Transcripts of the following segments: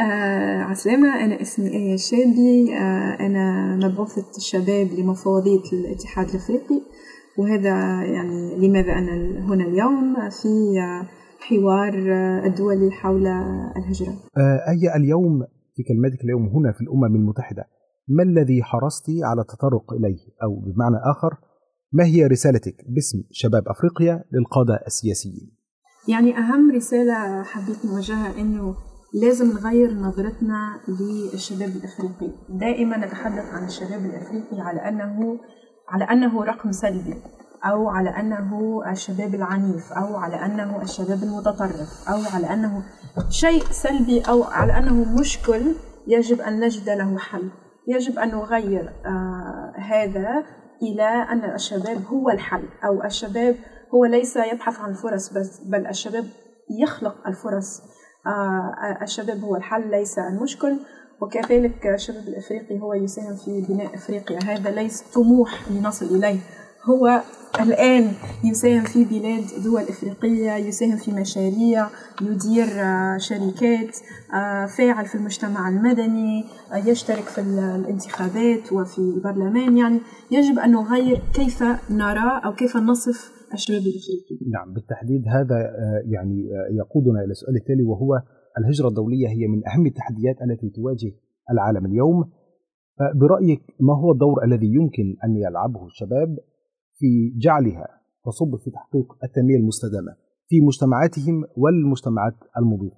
آه عسلامة أنا اسمي آية شابي آه أنا مبعوثة الشباب لمفوضية الاتحاد الأفريقي. وهذا يعني لماذا أنا هنا اليوم في حوار الدولي حول الهجرة. آية اليوم في كلمتك اليوم هنا في الأمم المتحدة؟ ما الذي حرصت على التطرق إليه؟ أو بمعنى آخر ما هي رسالتك باسم شباب أفريقيا للقادة السياسيين؟ يعني أهم رسالة حبيت نوجهها أنه لازم نغير نظرتنا للشباب الإفريقي، دائما نتحدث عن الشباب الإفريقي على انه على أنه رقم سلبي أو على أنه الشباب العنيف أو على أنه الشباب المتطرف أو على أنه شيء سلبي أو على أنه مشكل يجب أن نجد له حل، يجب أن نغير آه هذا إلى أن الشباب هو الحل أو الشباب هو ليس يبحث عن الفرص بس بل الشباب يخلق الفرص. الشباب هو الحل ليس المشكل. وكذلك الشباب الإفريقي هو يساهم في بناء إفريقيا. هذا ليس طموح لنصل إليه. هو الآن يساهم في بلاد دول إفريقية يساهم في مشاريع يدير شركات فاعل في المجتمع المدني يشترك في الانتخابات وفي البرلمان يعني يجب أن نغير كيف نرى أو كيف نصف الشباب الافريقي. نعم بالتحديد هذا يعني يقودنا إلى السؤال التالي وهو الهجرة الدولية هي من أهم التحديات التي تواجه العالم اليوم. برايك ما هو الدور الذي يمكن أن يلعبه الشباب في جعلها تصب في تحقيق التنمية المستدامة في مجتمعاتهم والمجتمعات المضيفة؟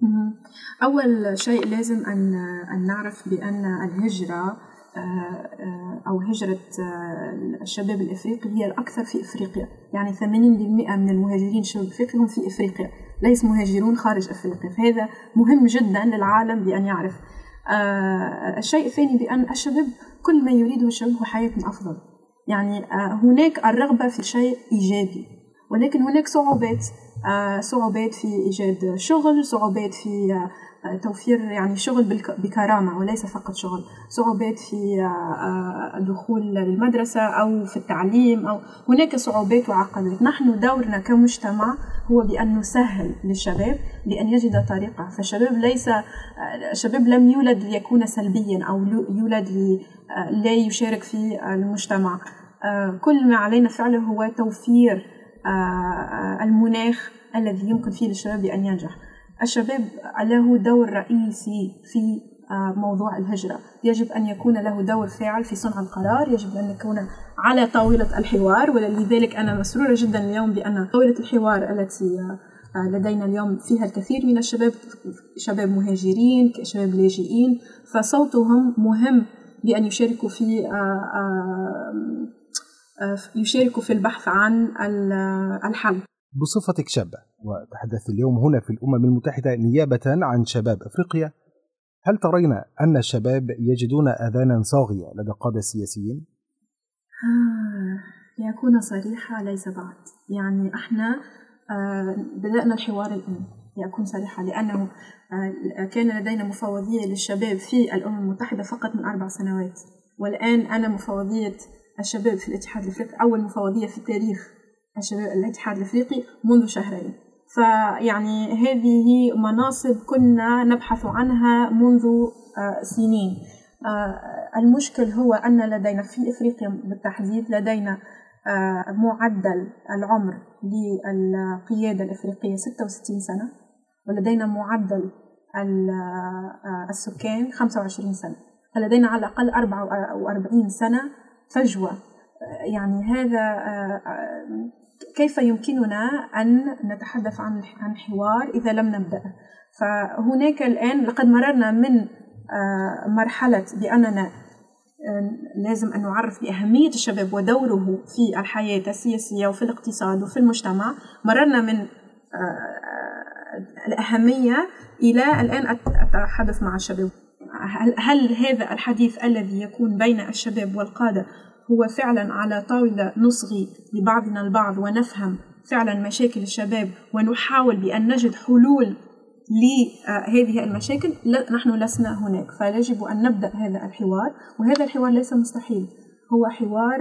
أول شيء لازم أن أن نعرف بأن الهجرة أو هجرة الشباب الإفريقي هي الأكثر في إفريقيا. يعني 80% من المهاجرين الشباب الإفريقي هم في إفريقيا ليس مهاجرون خارج أفريقيا. فهذا مهم جدا للعالم بأن يعرف. الشيء الثاني بأن الشباب كل ما يريده الشباب هو حياة أفضل. يعني هناك الرغبة في شيء إيجابي ولكن هناك صعوبات صعوبات في إيجاد شغل صعوبات في توفير يعني شغل بكرامة وليس فقط شغل. صعوبات في الدخول للمدرسة أو في التعليم أو هناك صعوبات وعقبات نحن دورنا كمجتمع هو بأن نسهل للشباب بأن يجد طريقة. فالشباب ليس الشباب لم يولد ليكون سلبيا أو يولد لا يشارك في المجتمع. كل ما علينا فعله هو توفير المناخ الذي يمكن فيه للشباب أن ينجح. الشباب له دور رئيسي في موضوع الهجرة. يجب أن يكون له دور فاعل في صنع القرار يجب أن يكون على طاولة الحوار ولذلك أنا مسرورة جدا اليوم بأن طاولة الحوار التي لدينا اليوم فيها الكثير من الشباب شباب مهاجرين شباب لاجئين فصوتهم مهم بأن يشاركوا في يشاركوا في البحث عن الحل. بصفتك شابة وتحدث اليوم هنا في الأمم المتحدة نيابة عن شباب أفريقيا. هل ترين أن الشباب يجدون آذانا صاغية لدى القادة السياسيين؟ آه لأكون صريحة ليس بعد. يعني إحنا آه بدأنا الحوار الآن. لأكون صريحة لأنه آه كان لدينا مفوضية للشباب في الأمم المتحدة فقط من أربع سنوات. والآن أنا مفوضية الشباب في الاتحاد الأفريقي أول مفوضية في التاريخ. الاتحاد الأفريقي منذ شهرين. فيعني هذه مناصب كنا نبحث عنها منذ سنين. المشكل هو أن لدينا في أفريقيا بالتحديد لدينا معدل العمر للقيادة الأفريقية 66 سنة ولدينا معدل السكان 25 سنة. فلدينا على الأقل 44 سنة فجوة. يعني هذا كيف يمكننا أن نتحدث عن عن حوار إذا لم نبدأ؟ فهناك الآن لقد مررنا من مرحلة بأننا لازم أن نعرف بأهمية الشباب ودوره في الحياة السياسية وفي الاقتصاد وفي المجتمع. مررنا من الأهمية إلى الآن أتحدث مع الشباب. هل هذا الحديث الذي يكون بين الشباب والقادة هو فعلا على طاولة نصغي لبعضنا البعض ونفهم فعلا مشاكل الشباب ونحاول بأن نجد حلول لهذه المشاكل لا نحن لسنا هناك. فيجب أن نبدأ هذا الحوار وهذا الحوار ليس مستحيل. هو حوار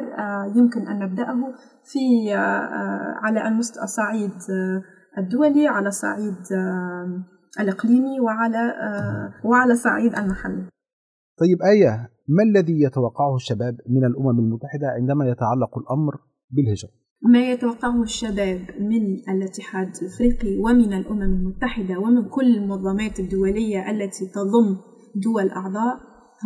يمكن أن نبدأه في على الصعيد الدولي على صعيد الإقليمي وعلى وعلى الصعيد المحلي. طيب آية ما الذي يتوقعه الشباب من الأمم المتحدة عندما يتعلق الأمر بالهجرة؟ ما يتوقعه الشباب من الاتحاد الأفريقي ومن الأمم المتحدة ومن كل المنظمات الدولية التي تضم دول أعضاء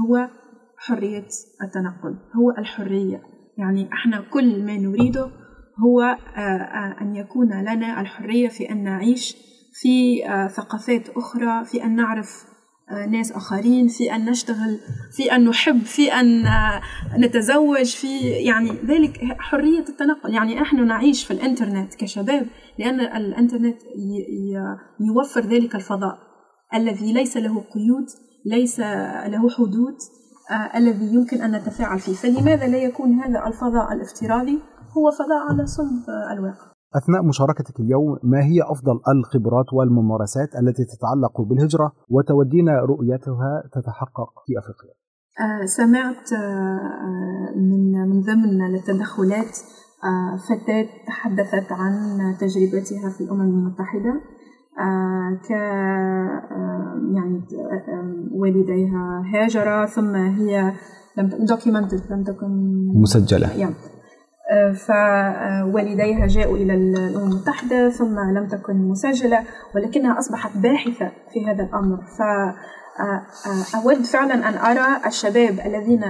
هو حرية التنقل هو الحرية يعني إحنا كل ما نريده هو أن يكون لنا الحرية في أن نعيش في ثقافات أخرى في أن نعرف ناس آخرين في أن نشتغل في أن نحب في أن نتزوج في يعني ذلك حرية التنقل. يعني نحن نعيش في الإنترنت كشباب لأن الإنترنت يوفر ذلك الفضاء الذي ليس له قيود ليس له حدود الذي يمكن أن نتفاعل فيه. فلماذا لا يكون هذا الفضاء الافتراضي هو فضاء على صلب الواقع؟ أثناء مشاركتك اليوم ما هي أفضل الخبرات والممارسات التي تتعلق بالهجرة وتودين رؤيتها تتحقق في أفريقيا؟ آه سمعت آه من من ضمن التدخلات آه فتاة تحدثت عن تجربتها في الأمم المتحدة ك يعني والديها هاجر ثم هي لم دوكيومنتد لم تكن مسجلة يعني فوالديها جاءوا إلى الأمم المتحدة ثم لم تكن مسجلة ولكنها أصبحت باحثة في هذا الأمر. فأود فعلا أن أرى الشباب الذين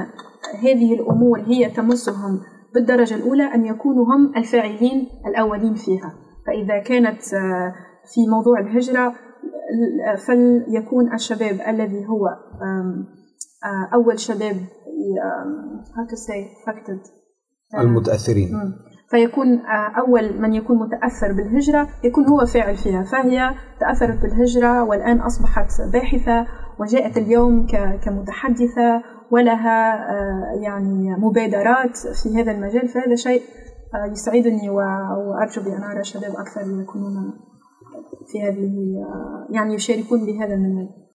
هذه الأمور هي تمسهم بالدرجة الأولى أن يكونوا هم الفاعلين الأولين فيها. فإذا كانت في موضوع الهجرة فليكون الشباب الذي هو أول شباب how to say affected. المتأثرين. فيكون أول من يكون متأثر بالهجرة يكون هو فاعل فيها فهي تأثرت بالهجرة والآن أصبحت باحثة وجاءت اليوم كمتحدثة ولها يعني مبادرات في هذا المجال فهذا شيء يسعدني وأرجو بأن أرى شباب أكثر يكونون في هذه يعني يشاركون بهذا المجال.